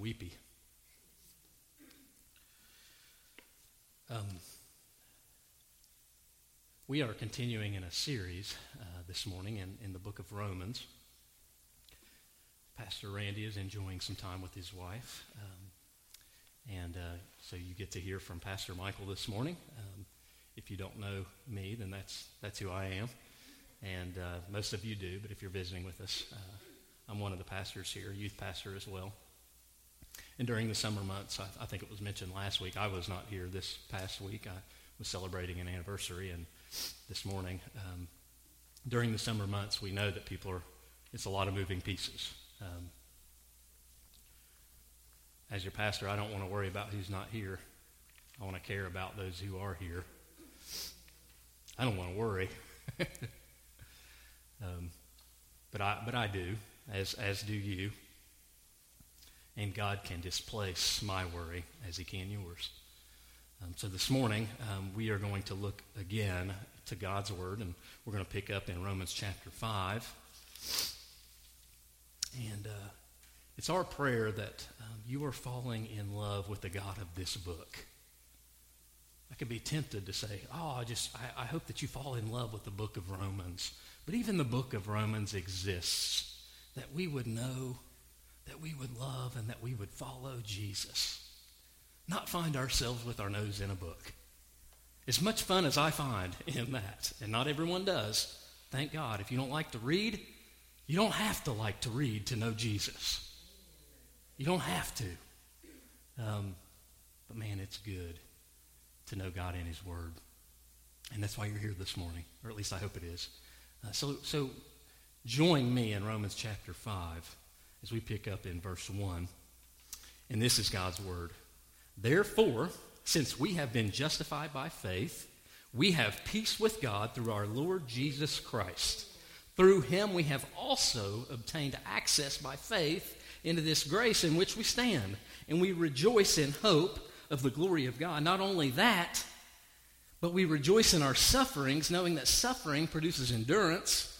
weepy. Um, we are continuing in a series uh, this morning in, in the book of Romans. Pastor Randy is enjoying some time with his wife. Um, and uh, so you get to hear from Pastor Michael this morning. Um, if you don't know me, then that's, that's who I am. And uh, most of you do, but if you're visiting with us, uh, I'm one of the pastors here, youth pastor as well. And during the summer months, I, I, think it was mentioned last week, I was not here this past week. I was celebrating an anniversary, and this morning, um, during the summer months, we know that people are, it's a lot of moving pieces. Um, as your pastor, I don't want to worry about who's not here. I want to care about those who are here. I don't want to worry. um, but I, but I do as, as do you. And God can displace my worry as He can yours. Um, so this morning, um, we are going to look again to God's Word, and we're going to pick up in Romans chapter 5. And uh, it's our prayer that um, you are falling in love with the God of this book. I could be tempted to say, oh, I just, I, I hope that you fall in love with the book of Romans. But even the book of Romans exists that we would know, that we would love, and that we would follow Jesus. Not find ourselves with our nose in a book. As much fun as I find in that, and not everyone does, thank God. If you don't like to read, you don't have to like to read to know Jesus. You don't have to. Um, but man, it's good to know God in His Word. And that's why you're here this morning, or at least I hope it is. Uh, so, so Join me in Romans chapter 5 as we pick up in verse 1. And this is God's word. Therefore, since we have been justified by faith, we have peace with God through our Lord Jesus Christ. Through him we have also obtained access by faith into this grace in which we stand, and we rejoice in hope of the glory of God. Not only that, but we rejoice in our sufferings, knowing that suffering produces endurance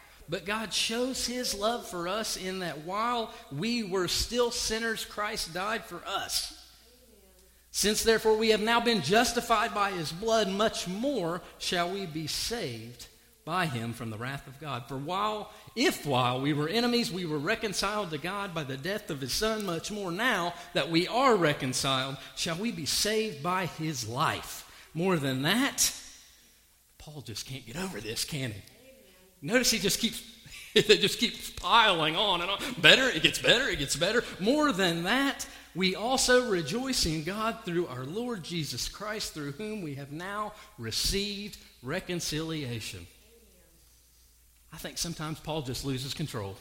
But God shows his love for us in that while we were still sinners, Christ died for us. Since therefore we have now been justified by his blood, much more shall we be saved by him from the wrath of God. For while, if while we were enemies, we were reconciled to God by the death of his Son, much more now that we are reconciled, shall we be saved by his life. More than that, Paul just can't get over this, can he? Notice he just keeps it just keeps piling on and on. Better, it gets better, it gets better. More than that, we also rejoice in God through our Lord Jesus Christ, through whom we have now received reconciliation. I think sometimes Paul just loses control.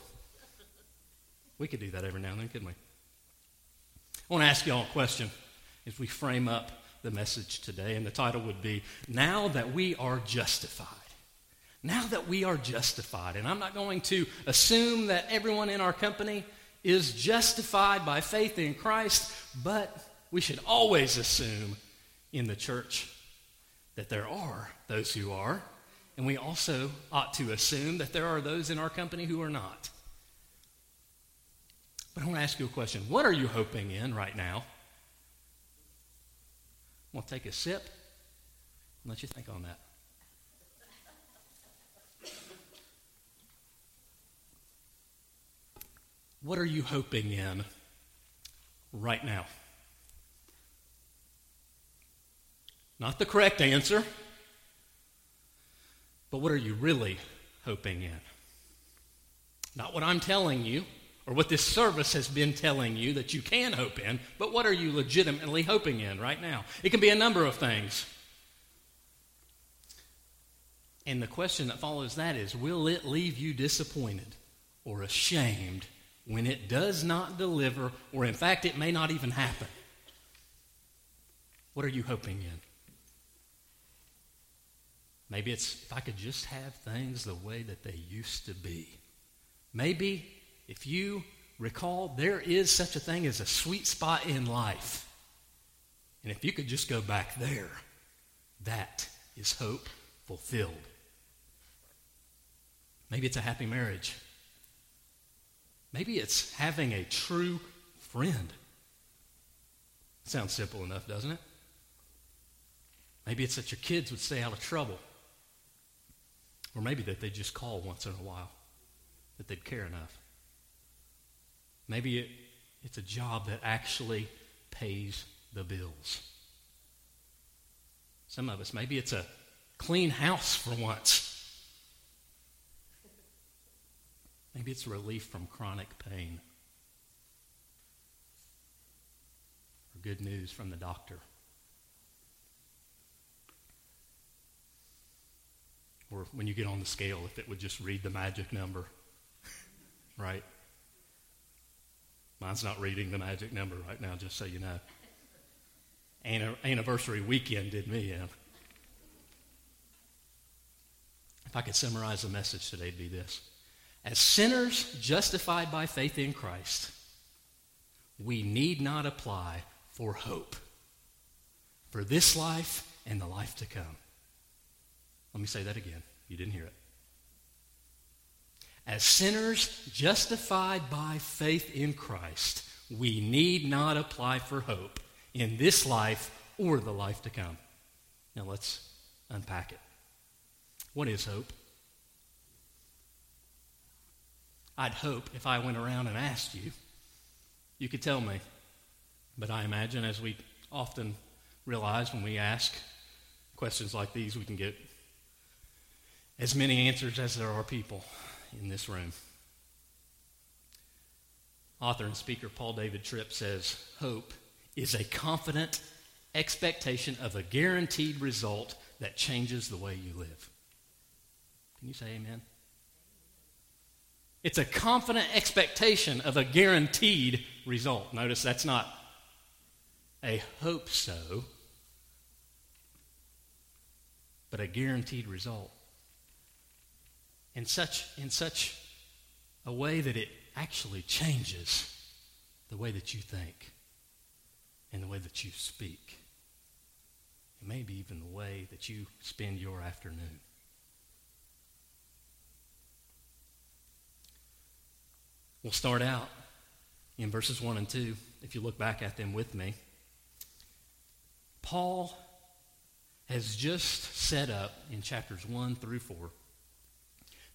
We could do that every now and then, couldn't we? I want to ask you all a question as we frame up the message today, and the title would be Now That We Are Justified. Now that we are justified, and I'm not going to assume that everyone in our company is justified by faith in Christ, but we should always assume in the church that there are those who are, and we also ought to assume that there are those in our company who are not. But I want to ask you a question. What are you hoping in right now? I'm going to take a sip and let you think on that. What are you hoping in right now? Not the correct answer, but what are you really hoping in? Not what I'm telling you or what this service has been telling you that you can hope in, but what are you legitimately hoping in right now? It can be a number of things. And the question that follows that is will it leave you disappointed or ashamed when it does not deliver, or in fact, it may not even happen? What are you hoping in? Maybe it's if I could just have things the way that they used to be. Maybe if you recall, there is such a thing as a sweet spot in life. And if you could just go back there, that is hope fulfilled. Maybe it's a happy marriage. Maybe it's having a true friend. Sounds simple enough, doesn't it? Maybe it's that your kids would stay out of trouble. Or maybe that they just call once in a while, that they'd care enough. Maybe it, it's a job that actually pays the bills. Some of us, maybe it's a clean house for once. Maybe it's relief from chronic pain. Or good news from the doctor. Or when you get on the scale, if it would just read the magic number, right? Mine's not reading the magic number right now, just so you know. Anniversary weekend did me in. If I could summarize the message today, it'd be this. As sinners justified by faith in Christ, we need not apply for hope for this life and the life to come. Let me say that again. You didn't hear it. As sinners justified by faith in Christ, we need not apply for hope in this life or the life to come. Now let's unpack it. What is hope? I'd hope if I went around and asked you, you could tell me. But I imagine, as we often realize when we ask questions like these, we can get as many answers as there are people in this room. Author and speaker Paul David Tripp says hope is a confident expectation of a guaranteed result that changes the way you live. Can you say amen? It's a confident expectation of a guaranteed result. Notice that's not a hope so, but a guaranteed result. In such, in such a way that it actually changes the way that you think and the way that you speak. And maybe even the way that you spend your afternoon. We'll start out in verses 1 and 2, if you look back at them with me. Paul has just set up in chapters 1 through 4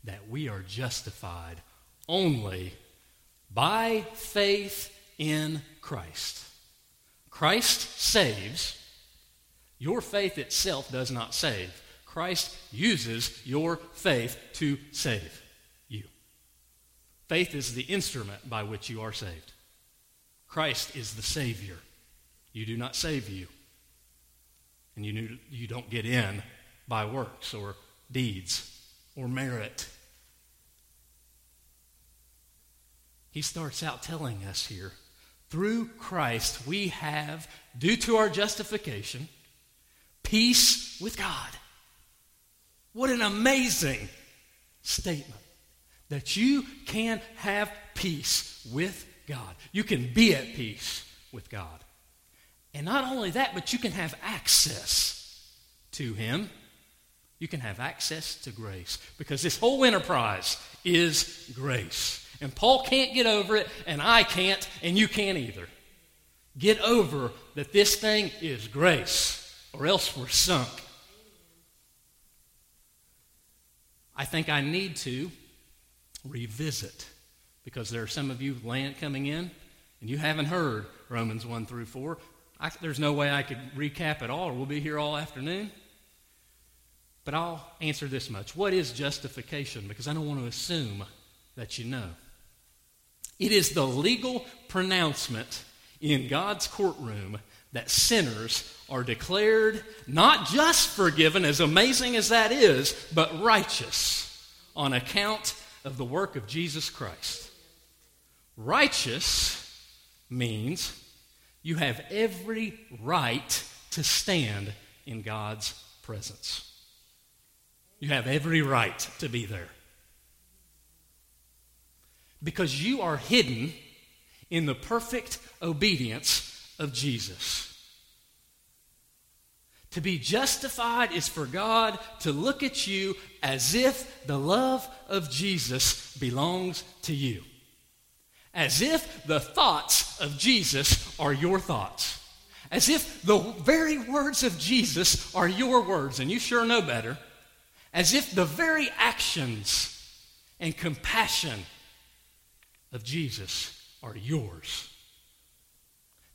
that we are justified only by faith in Christ. Christ saves. Your faith itself does not save. Christ uses your faith to save. Faith is the instrument by which you are saved. Christ is the Savior. You do not save you. And you, you don't get in by works or deeds or merit. He starts out telling us here through Christ we have, due to our justification, peace with God. What an amazing statement that you can have peace with God. You can be at peace with God. And not only that, but you can have access to Him. You can have access to grace because this whole enterprise is grace. And Paul can't get over it, and I can't, and you can't either. Get over that this thing is grace, or else we're sunk. I think I need to revisit. Because there are some of you land coming in and you haven't heard Romans 1 through 4. I, there's no way I could recap it all, we'll be here all afternoon. But I'll answer this much. What is justification? Because I don't want to assume that you know. It is the legal pronouncement in God's courtroom that sinners are declared not just forgiven, as amazing as that is, but righteous on account of the work of Jesus Christ. Righteous means you have every right to stand in God's presence. You have every right to be there. Because you are hidden in the perfect obedience of Jesus. To be justified is for God to look at you as if the love of Jesus belongs to you. As if the thoughts of Jesus are your thoughts. As if the very words of Jesus are your words, and you sure know better. As if the very actions and compassion of Jesus are yours.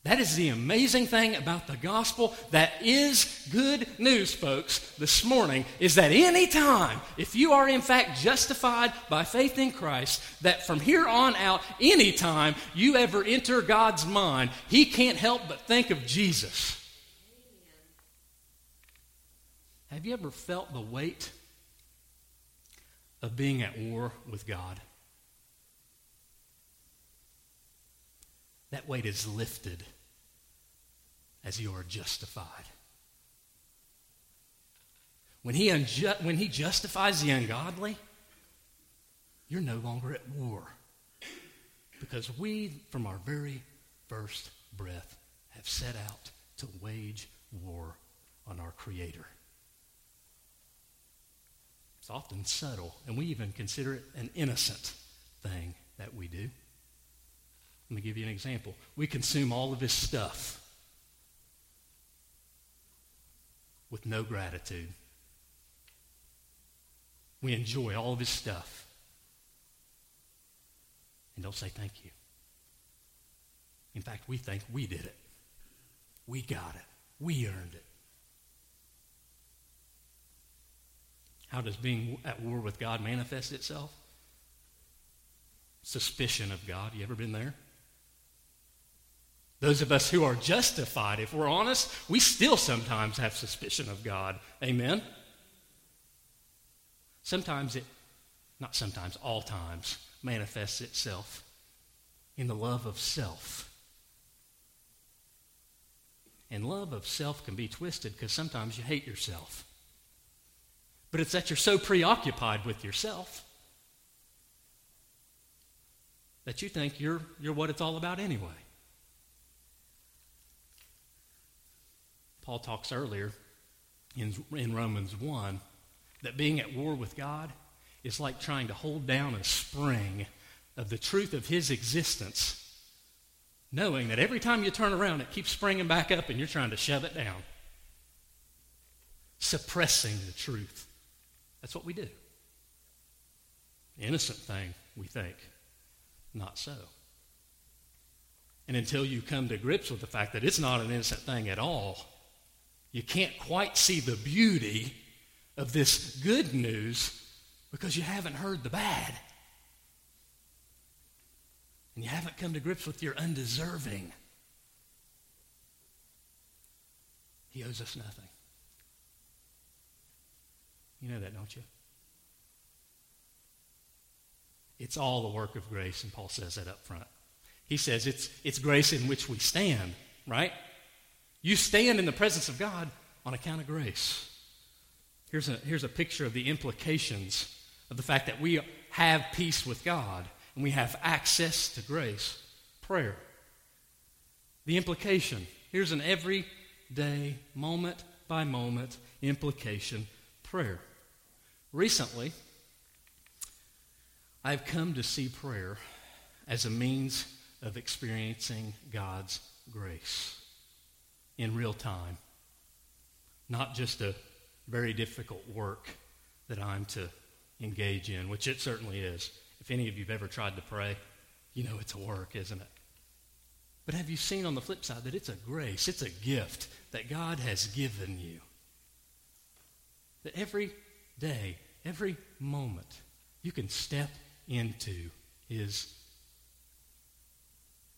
That is the amazing thing about the gospel that is good news, folks, this morning, is that any time, if you are in fact justified by faith in Christ, that from here on out, anytime you ever enter God's mind, He can't help but think of Jesus. Have you ever felt the weight of being at war with God? That weight is lifted as you are justified. When he, unju- when he justifies the ungodly, you're no longer at war. Because we, from our very first breath, have set out to wage war on our Creator. It's often subtle, and we even consider it an innocent thing that we do. Let me give you an example. We consume all of his stuff with no gratitude. We enjoy all of his stuff and don't say thank you. In fact, we think we did it. We got it. We earned it. How does being at war with God manifest itself? Suspicion of God. You ever been there? Those of us who are justified, if we're honest, we still sometimes have suspicion of God. Amen? Sometimes it, not sometimes, all times, manifests itself in the love of self. And love of self can be twisted because sometimes you hate yourself. But it's that you're so preoccupied with yourself that you think you're, you're what it's all about anyway. Paul talks earlier in, in Romans 1 that being at war with God is like trying to hold down a spring of the truth of his existence, knowing that every time you turn around, it keeps springing back up and you're trying to shove it down. Suppressing the truth. That's what we do. Innocent thing, we think. Not so. And until you come to grips with the fact that it's not an innocent thing at all, you can't quite see the beauty of this good news because you haven't heard the bad. And you haven't come to grips with your undeserving. He owes us nothing. You know that, don't you? It's all the work of grace, and Paul says that up front. He says it's, it's grace in which we stand, right? You stand in the presence of God on account of grace. Here's a, here's a picture of the implications of the fact that we have peace with God and we have access to grace. Prayer. The implication. Here's an everyday, moment by moment implication prayer. Recently, I've come to see prayer as a means of experiencing God's grace in real time, not just a very difficult work that I'm to engage in, which it certainly is. If any of you have ever tried to pray, you know it's a work, isn't it? But have you seen on the flip side that it's a grace, it's a gift that God has given you? That every day, every moment, you can step into His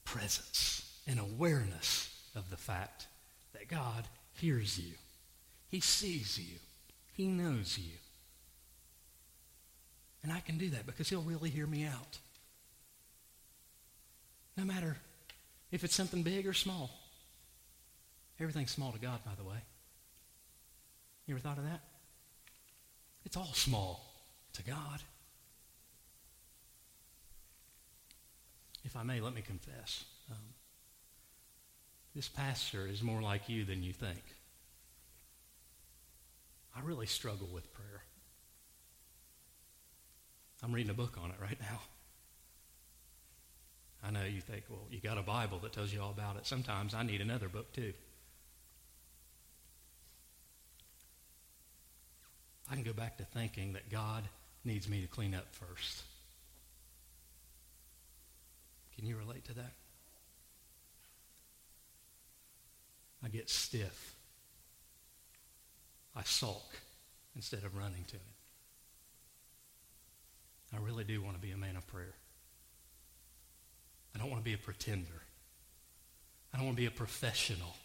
presence and awareness of the fact God hears you, He sees you, He knows you. And I can do that because He'll really hear me out. No matter if it's something big or small. Everything's small to God, by the way. You ever thought of that? It's all small to God. If I may, let me confess. Um, this pastor is more like you than you think. I really struggle with prayer. I'm reading a book on it right now. I know you think, well, you got a Bible that tells you all about it. Sometimes I need another book too. I can go back to thinking that God needs me to clean up first. Can you relate to that? I get stiff. I sulk instead of running to Him. I really do want to be a man of prayer. I don't want to be a pretender. I don't want to be a professional.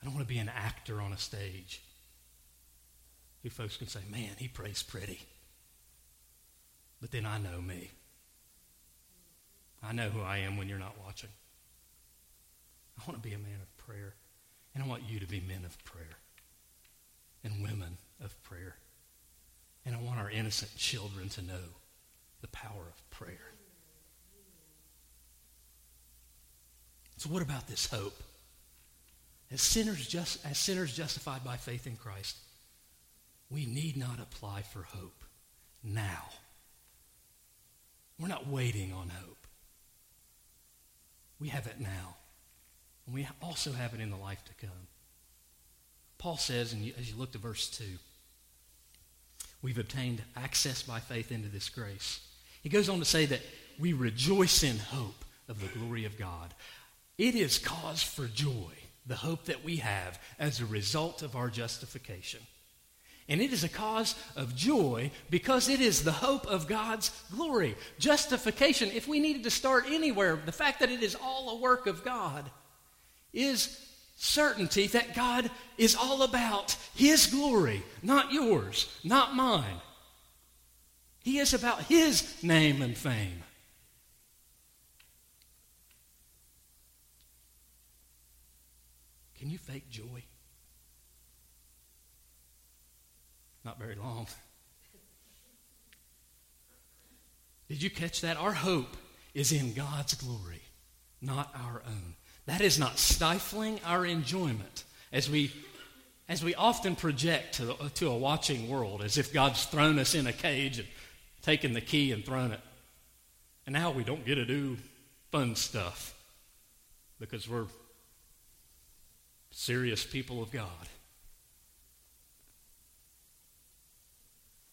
I don't want to be an actor on a stage who folks can say, man, he prays pretty. But then I know me. I know who I am when you're not watching. I want to be a man of prayer. And I want you to be men of prayer and women of prayer. And I want our innocent children to know the power of prayer. So what about this hope? As sinners, just, as sinners justified by faith in Christ, we need not apply for hope now. We're not waiting on hope. We have it now. And we also have it in the life to come. Paul says, and as you look to verse 2, we've obtained access by faith into this grace. He goes on to say that we rejoice in hope of the glory of God. It is cause for joy, the hope that we have as a result of our justification. And it is a cause of joy because it is the hope of God's glory. Justification, if we needed to start anywhere, the fact that it is all a work of God is certainty that God is all about His glory, not yours, not mine. He is about His name and fame. Can you fake joy? Not very long. Did you catch that? Our hope is in God's glory, not our own. That is not stifling our enjoyment as we, as we often project to, to a watching world, as if God's thrown us in a cage and taken the key and thrown it. And now we don't get to do fun stuff because we're serious people of God.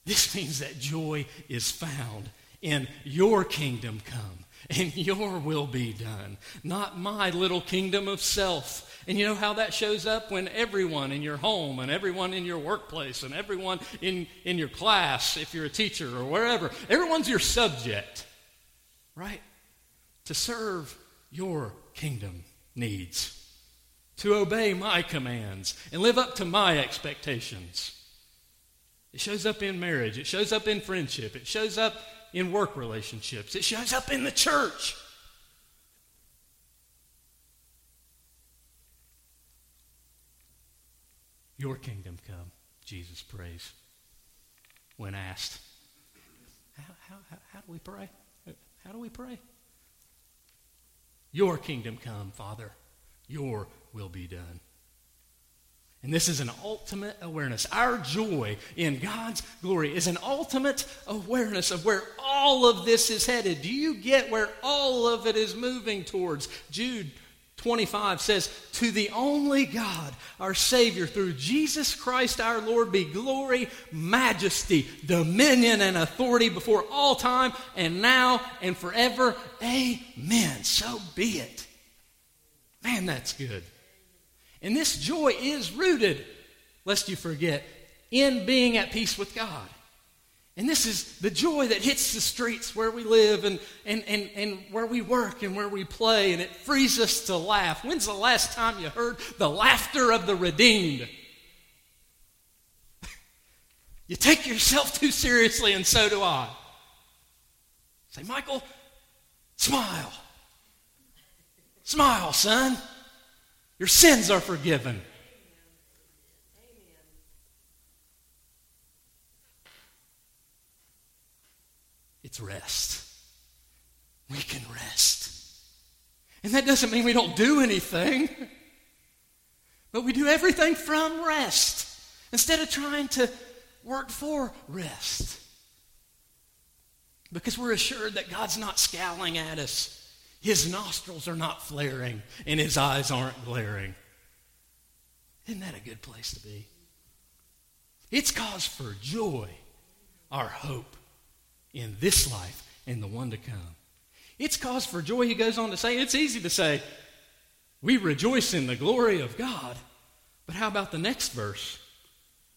This means that joy is found in your kingdom come and your will be done, not my little kingdom of self. And you know how that shows up when everyone in your home and everyone in your workplace and everyone in, in your class, if you're a teacher or wherever, everyone's your subject, right? To serve your kingdom needs, to obey my commands and live up to my expectations. It shows up in marriage. It shows up in friendship. It shows up in work relationships. It shows up in the church. Your kingdom come, Jesus prays when asked. How, how, how, how do we pray? How do we pray? Your kingdom come, Father. Your will be done. And this is an ultimate awareness. Our joy in God's glory is an ultimate awareness of where all of this is headed. Do you get where all of it is moving towards? Jude 25 says, To the only God, our Savior, through Jesus Christ our Lord, be glory, majesty, dominion, and authority before all time and now and forever. Amen. So be it. Man, that's good. And this joy is rooted, lest you forget, in being at peace with God. And this is the joy that hits the streets where we live and, and, and, and where we work and where we play, and it frees us to laugh. When's the last time you heard the laughter of the redeemed? you take yourself too seriously, and so do I. Say, Michael, smile. Smile, son. Your sins are forgiven. It's rest. We can rest. And that doesn't mean we don't do anything, but we do everything from rest instead of trying to work for rest. Because we're assured that God's not scowling at us his nostrils are not flaring and his eyes aren't glaring. Isn't that a good place to be? It's cause for joy, our hope in this life and the one to come. It's cause for joy, he goes on to say. It's easy to say, we rejoice in the glory of God. But how about the next verse?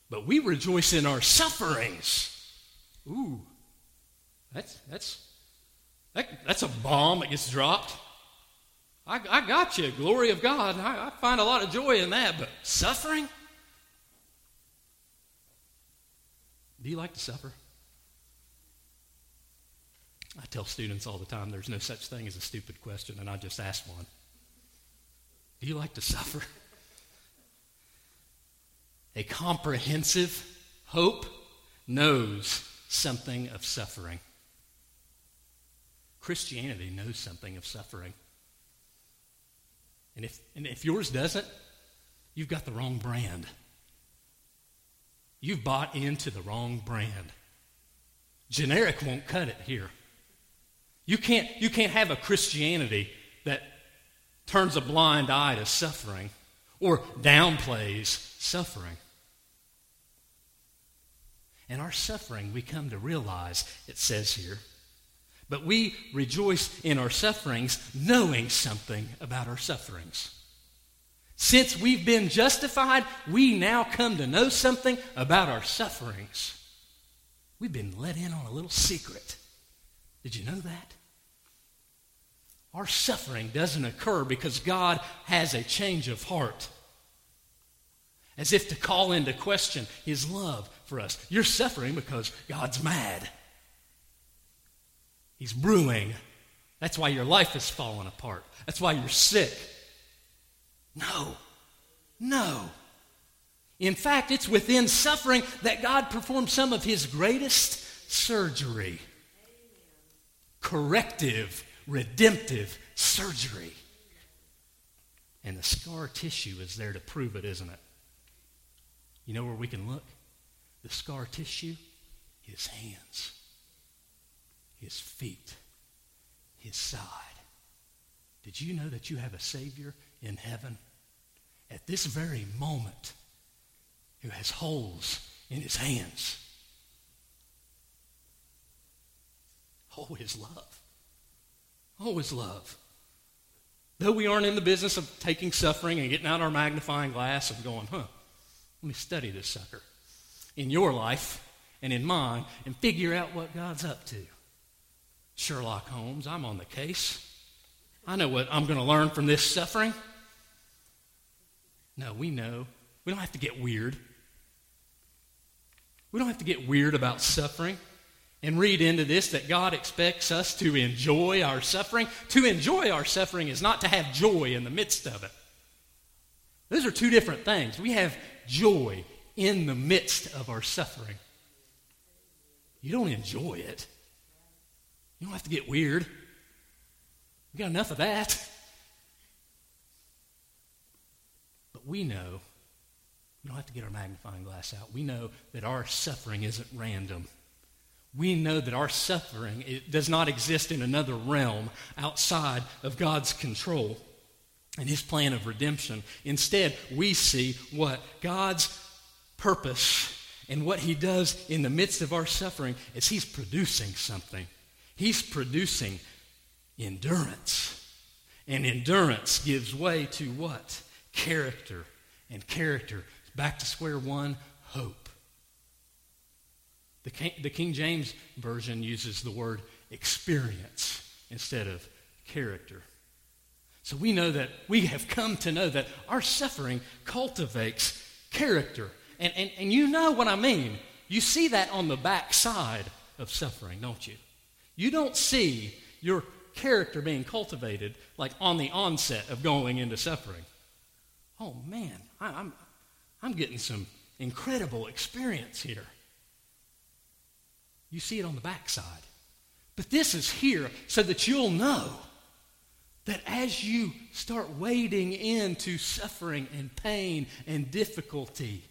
But we rejoice in our sufferings. Ooh, that's, that's, that, that's a bomb that gets dropped. I, I got you, glory of God. I, I find a lot of joy in that, but suffering? Do you like to suffer? I tell students all the time there's no such thing as a stupid question, and I just ask one. Do you like to suffer? A comprehensive hope knows something of suffering. Christianity knows something of suffering. And if, and if yours doesn't, you've got the wrong brand. You've bought into the wrong brand. Generic won't cut it here. You can't, you can't have a Christianity that turns a blind eye to suffering or downplays suffering. And our suffering, we come to realize, it says here, but we rejoice in our sufferings, knowing something about our sufferings. Since we've been justified, we now come to know something about our sufferings. We've been let in on a little secret. Did you know that? Our suffering doesn't occur because God has a change of heart. As if to call into question his love for us. You're suffering because God's mad. He's brewing. That's why your life is falling apart. That's why you're sick. No. No. In fact, it's within suffering that God performs some of his greatest surgery corrective, redemptive surgery. And the scar tissue is there to prove it, isn't it? You know where we can look? The scar tissue? His hands, his feet, his side. Did you know that you have a Savior in heaven at this very moment who has holes in his hands? Oh, his love. Oh, his love. Though we aren't in the business of taking suffering and getting out our magnifying glass and going, huh, let me study this sucker in your life and in mine and figure out what God's up to. Sherlock Holmes, I'm on the case. I know what I'm going to learn from this suffering. No, we know. We don't have to get weird. We don't have to get weird about suffering and read into this that God expects us to enjoy our suffering. To enjoy our suffering is not to have joy in the midst of it. Those are two different things. We have joy in the midst of our suffering. You don't enjoy it. You don't have to get weird. We got enough of that. But we know, we don't have to get our magnifying glass out. We know that our suffering isn't random we know that our suffering it does not exist in another realm outside of God's control and his plan of redemption. Instead, we see what God's purpose and what he does in the midst of our suffering is he's producing something. He's producing endurance. And endurance gives way to what? Character. And character, back to square one, hope. The King, the King James Version uses the word experience instead of character. So we know that we have come to know that our suffering cultivates character. And, and, and you know what I mean. You see that on the backside of suffering, don't you? You don't see your character being cultivated like on the onset of going into suffering. Oh man, I, I'm, I'm getting some incredible experience here. You see it on the backside. But this is here so that you'll know that as you start wading into suffering and pain and difficulty,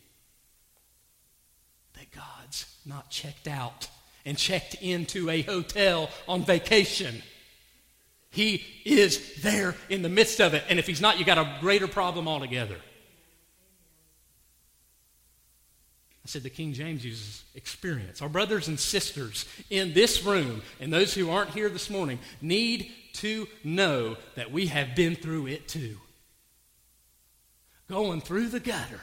that God's not checked out and checked into a hotel on vacation. He is there in the midst of it. And if he's not, you got a greater problem altogether. I said the King James uses experience. Our brothers and sisters in this room and those who aren't here this morning need to know that we have been through it too. Going through the gutter.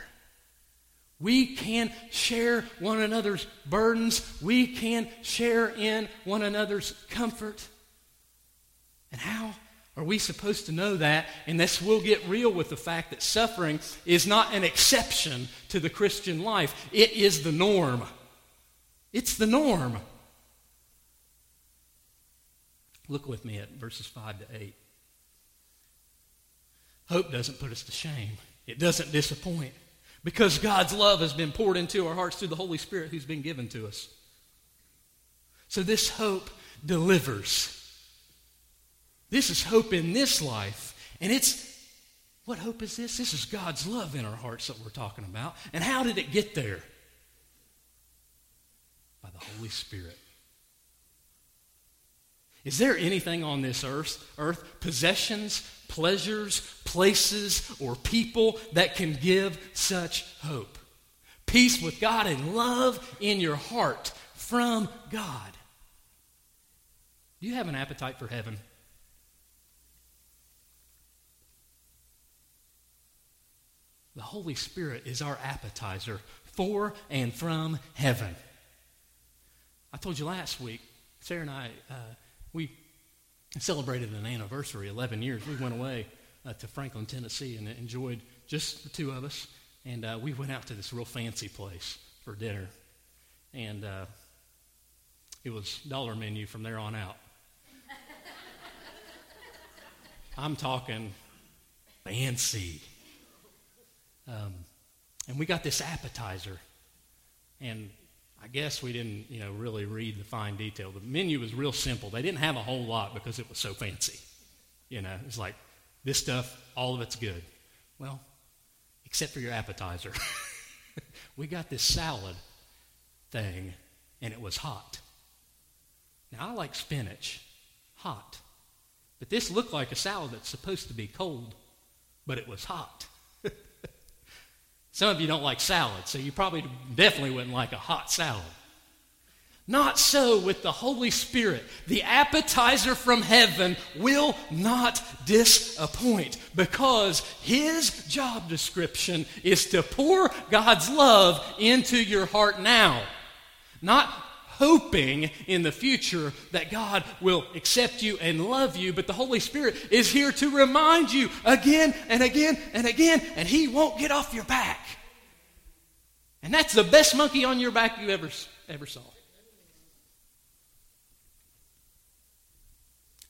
We can share one another's burdens. We can share in one another's comfort. And how are we supposed to know that unless we'll get real with the fact that suffering is not an exception to the Christian life? It is the norm. It's the norm. Look with me at verses 5 to 8. Hope doesn't put us to shame, it doesn't disappoint because God's love has been poured into our hearts through the Holy Spirit who's been given to us. So this hope delivers. This is hope in this life. And it's, what hope is this? This is God's love in our hearts that we're talking about. And how did it get there? By the Holy Spirit. Is there anything on this earth, earth, possessions, pleasures, places, or people that can give such hope? Peace with God and love in your heart from God. Do you have an appetite for heaven? The Holy Spirit is our appetizer for and from heaven. I told you last week, Sarah and I, uh, we celebrated an anniversary, 11 years. We went away uh, to Franklin, Tennessee, and enjoyed just the two of us. And uh, we went out to this real fancy place for dinner. And uh, it was dollar menu from there on out. I'm talking fancy. Um, and we got this appetizer. And I guess we didn't, you know, really read the fine detail. The menu was real simple. They didn't have a whole lot because it was so fancy. You know, it's like this stuff, all of it's good. Well, except for your appetizer. we got this salad thing, and it was hot. Now, I like spinach, hot. But this looked like a salad that's supposed to be cold, but it was hot. Some of you don't like salad, so you probably definitely wouldn't like a hot salad. Not so with the Holy Spirit. The appetizer from heaven will not disappoint because his job description is to pour God's love into your heart now. Not hoping in the future that God will accept you and love you, but the Holy Spirit is here to remind you again and again and again, and He won't get off your back. And that's the best monkey on your back you ever, ever saw.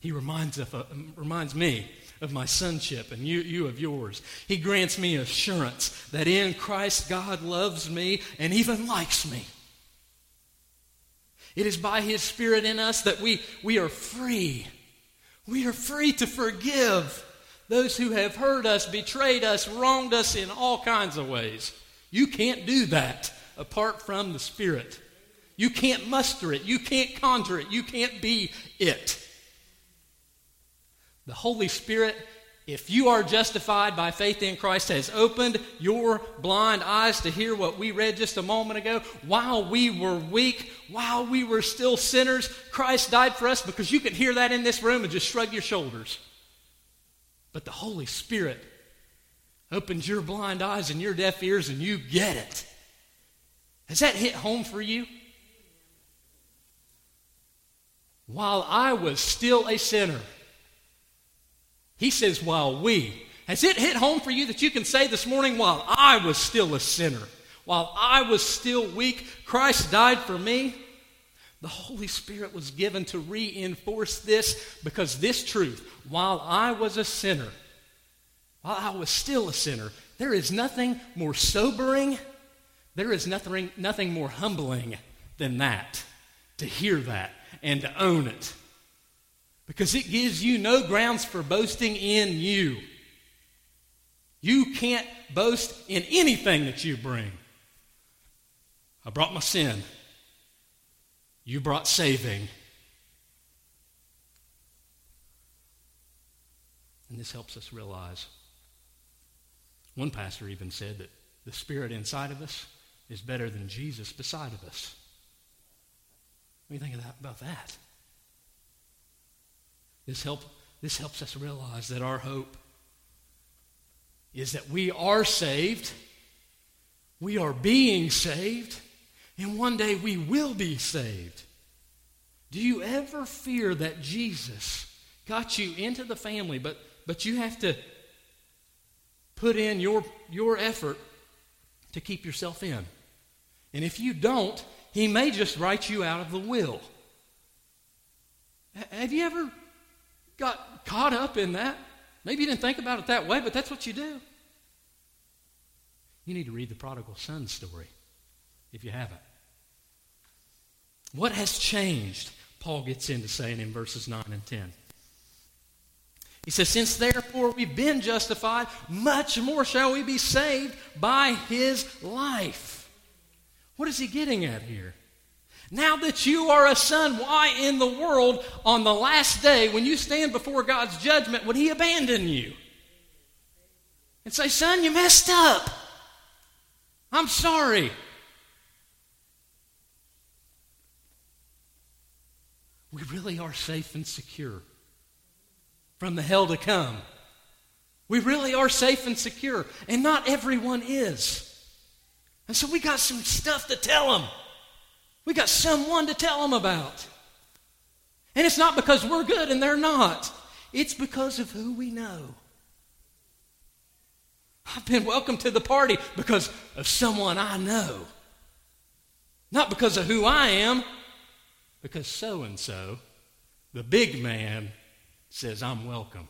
He reminds, of, uh, reminds me of my sonship and you, you of yours. He grants me assurance that in Christ God loves me and even likes me. It is by His Spirit in us that we, we are free. We are free to forgive those who have hurt us, betrayed us, wronged us in all kinds of ways. You can't do that apart from the Spirit. You can't muster it. You can't conjure it. You can't be it. The Holy Spirit if you are justified by faith in Christ, has opened your blind eyes to hear what we read just a moment ago. While we were weak, while we were still sinners, Christ died for us because you can hear that in this room and just shrug your shoulders. But the Holy Spirit opens your blind eyes and your deaf ears and you get it. Has that hit home for you? While I was still a sinner, he says, while we. Has it hit home for you that you can say this morning, while I was still a sinner, while I was still weak, Christ died for me? The Holy Spirit was given to reinforce this because this truth, while I was a sinner, while I was still a sinner, there is nothing more sobering, there is nothing, nothing more humbling than that, to hear that and to own it. Because it gives you no grounds for boasting in you. You can't boast in anything that you bring. I brought my sin. You brought saving. And this helps us realize. One pastor even said that the Spirit inside of us is better than Jesus beside of us. What do you think about that? This, help, this helps us realize that our hope is that we are saved, we are being saved, and one day we will be saved. Do you ever fear that Jesus got you into the family, but, but you have to put in your, your effort to keep yourself in? And if you don't, he may just write you out of the will. Have you ever got caught up in that? Maybe you didn't think about it that way, but that's what you do. You need to read the prodigal son story if you haven't. What has changed? Paul gets into saying in verses 9 and 10. He says, Since therefore we've been justified, much more shall we be saved by his life. What is he getting at here? Now that you are a son, why in the world on the last day, when you stand before God's judgment, would he abandon you? And say, Son, you messed up. I'm sorry. We really are safe and secure from the hell to come. We really are safe and secure, and not everyone is. And so we got some stuff to tell them. We got someone to tell them about. And it's not because we're good and they're not, it's because of who we know. I've been welcomed to the party because of someone I know. Not because of who I am, because so and so, the big man, says, I'm welcome.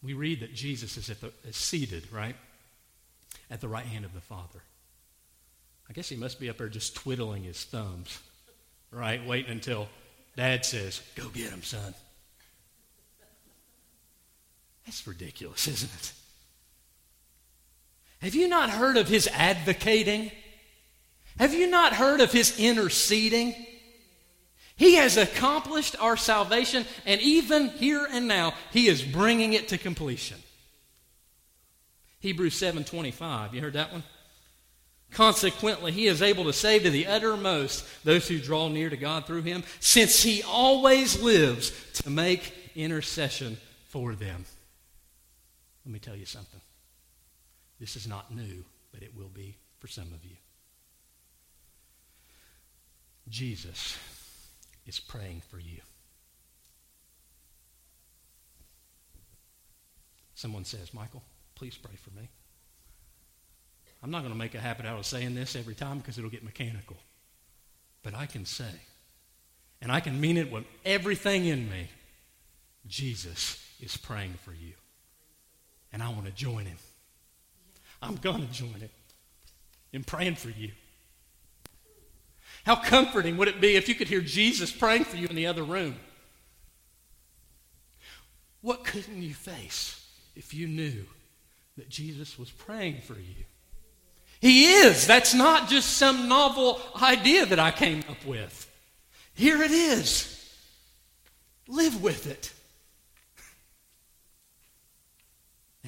We read that Jesus is, the, is seated, right? At the right hand of the Father. I guess he must be up there just twiddling his thumbs, right? Waiting until dad says, Go get him, son. That's ridiculous, isn't it? Have you not heard of his advocating? Have you not heard of his interceding? He has accomplished our salvation, and even here and now, he is bringing it to completion. Hebrews 7:25. You heard that one? Consequently, he is able to save to the uttermost those who draw near to God through him, since he always lives to make intercession for them. Let me tell you something. This is not new, but it will be for some of you. Jesus is praying for you. Someone says, Michael, please pray for me. I'm not going to make a habit out of saying this every time because it'll get mechanical. But I can say, and I can mean it with everything in me Jesus is praying for you. And I want to join him. I'm going to join him in praying for you. How comforting would it be if you could hear Jesus praying for you in the other room? What couldn't you face if you knew that Jesus was praying for you? He is. That's not just some novel idea that I came up with. Here it is. Live with it.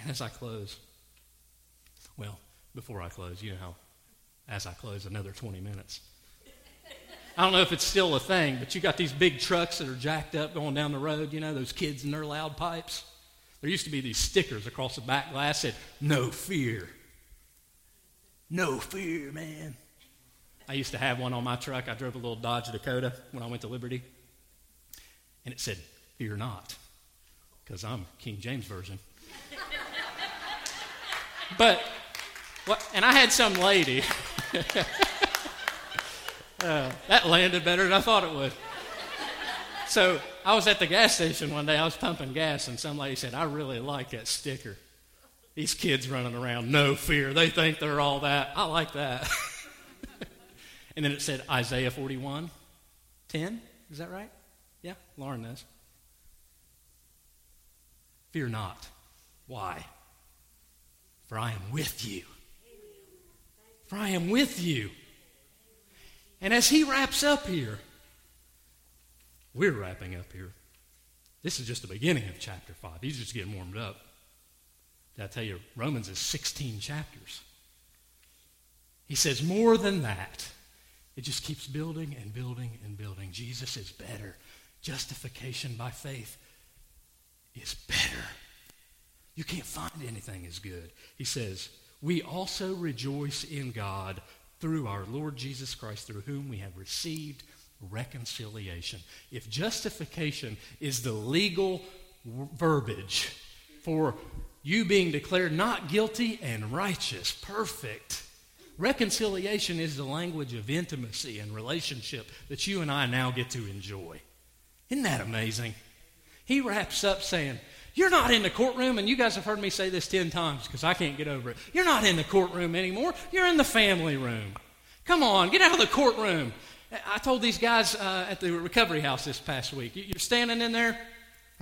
And as I close, well, before I close, you know how, as I close, another 20 minutes. I don't know if it's still a thing, but you got these big trucks that are jacked up going down the road, you know, those kids in their loud pipes. There used to be these stickers across the back glass that said, No fear. No fear, man. I used to have one on my truck. I drove a little Dodge Dakota when I went to Liberty. And it said, Fear not, because I'm King James Version. but, what, and I had some lady. uh, that landed better than I thought it would. So I was at the gas station one day. I was pumping gas, and some lady said, I really like that sticker. These kids running around, no fear. They think they're all that. I like that. And then it said Isaiah 41, 10. Is that right? Yeah, Lauren knows. Fear not. Why? For I am with you. For I am with you. And as he wraps up here, we're wrapping up here. This is just the beginning of chapter 5. He's just getting warmed up. I tell you, Romans is 16 chapters. He says, more than that, it just keeps building and building and building. Jesus is better. Justification by faith is better. You can't find anything as good. He says, We also rejoice in God through our Lord Jesus Christ, through whom we have received reconciliation. If justification is the legal verbiage for you being declared not guilty and righteous, perfect, reconciliation is the language of intimacy and relationship that you and I now get to enjoy. Isn't that amazing? He wraps up saying, You're not in the courtroom, and you guys have heard me say this 10 times because I can't get over it. You're not in the courtroom anymore. You're in the family room. Come on, get out of the courtroom. I told these guys uh, at the recovery house this past week, you're standing in there,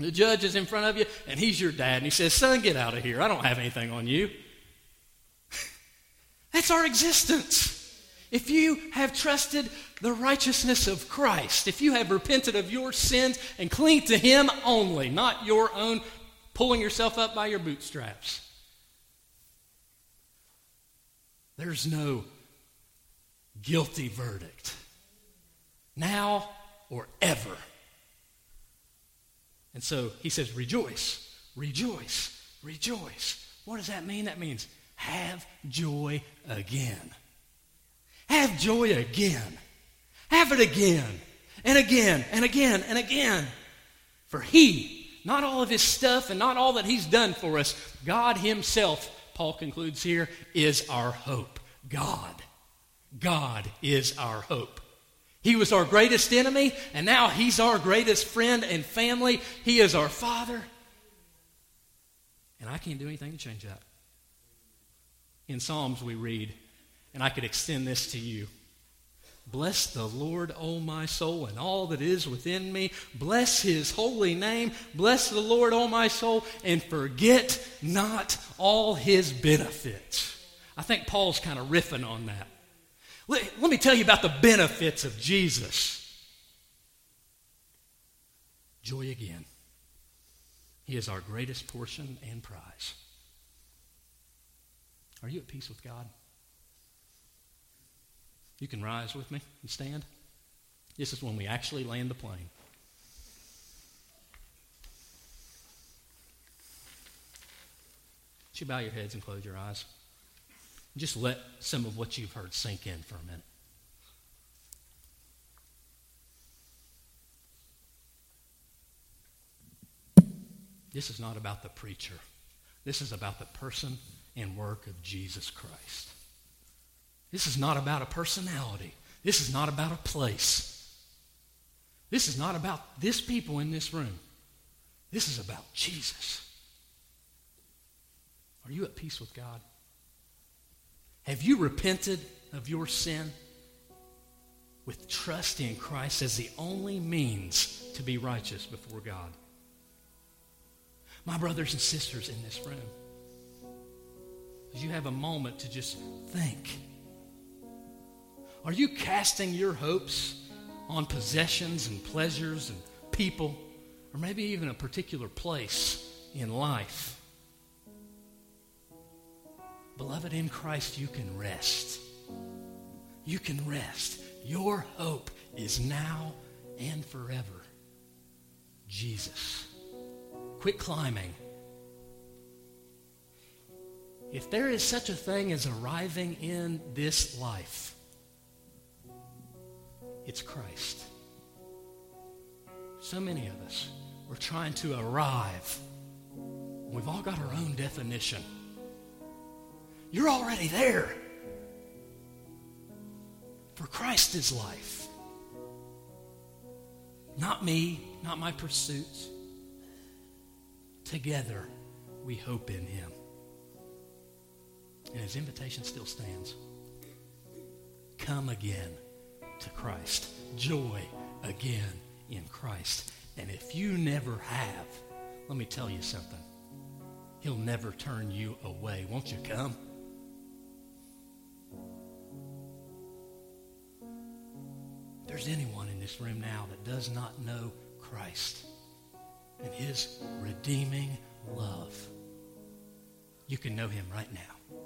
the judge is in front of you, and he's your dad, and he says, Son, get out of here. I don't have anything on you. That's our existence. If you have trusted the righteousness of Christ, if you have repented of your sins and cling to Him only, not your own pulling yourself up by your bootstraps, there's no guilty verdict now or ever. And so he says, rejoice, rejoice, rejoice. What does that mean? That means have joy again. Have joy again. Have it again and again and again and again. For he, not all of his stuff and not all that he's done for us, God himself, Paul concludes here, is our hope. God. God is our hope. He was our greatest enemy, and now He's our greatest friend and family. He is our Father. And I can't do anything to change that. In Psalms, we read, and I could extend this to you Bless the Lord, O my soul, and all that is within me. Bless his holy name. Bless the Lord, O my soul, and forget not all his benefits. I think Paul's kind of riffing on that. Let, let me tell you about the benefits of Jesus. Joy again. He is our greatest portion and prize. Are you at peace with God? You can rise with me and stand. This is when we actually land the plane. Would you bow your heads and close your eyes? Just let some of what you've heard sink in for a minute. This is not about the preacher. This is about the person and work of Jesus Christ. This is not about a personality. This is not about a place. This is not about this people in this room. This is about Jesus. Are you at peace with God? Have you repented of your sin with trust in Christ as the only means to be righteous before God? My brothers and sisters in this room, as you have a moment to just think, are you casting your hopes on possessions and pleasures and people, or maybe even a particular place in life? Beloved, in Christ you can rest. You can rest. Your hope is now and forever. Jesus. Quit climbing. If there is such a thing as arriving in this life, it's Christ. So many of us, we're trying to arrive. We've all got our own definition. You're already there. For Christ is life. Not me, not my pursuits. Together, we hope in him. And his invitation still stands. Come again. to Christ. Joy again in Christ. And if you never have, let me tell you something. He'll never turn you away. Won't you come? There's anyone in this room now that does not know Christ and his redeeming love, you can know him right now.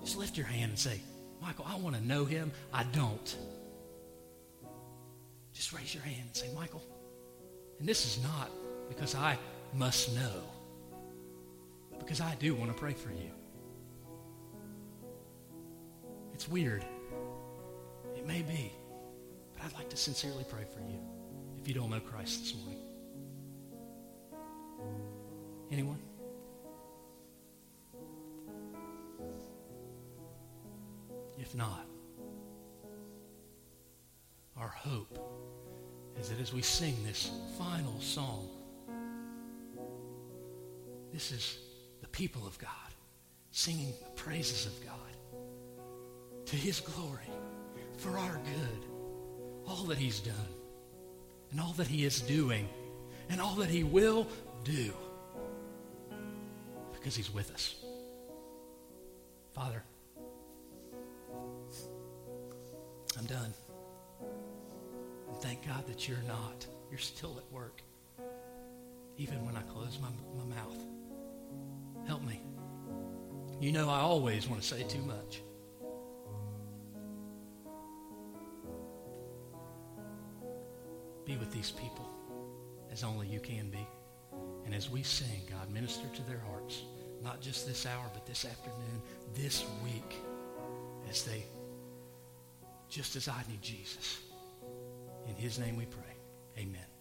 Just lift your hand and say, Michael, I want to know him. I don't. Just raise your hand and say, Michael, and this is not because I must know, but because I do want to pray for you. It's weird. It may be. I'd like to sincerely pray for you if you don't know Christ this morning. Anyone? If not, our hope is that as we sing this final song, this is the people of God singing the praises of God to his glory for our good. All that he's done and all that he is doing and all that he will do because he's with us. Father, I'm done. And thank God that you're not. You're still at work. Even when I close my, my mouth. Help me. You know I always want to say too much. These people as only you can be. And as we sing, God, minister to their hearts, not just this hour, but this afternoon, this week, as they, just as I need Jesus. In his name we pray. Amen.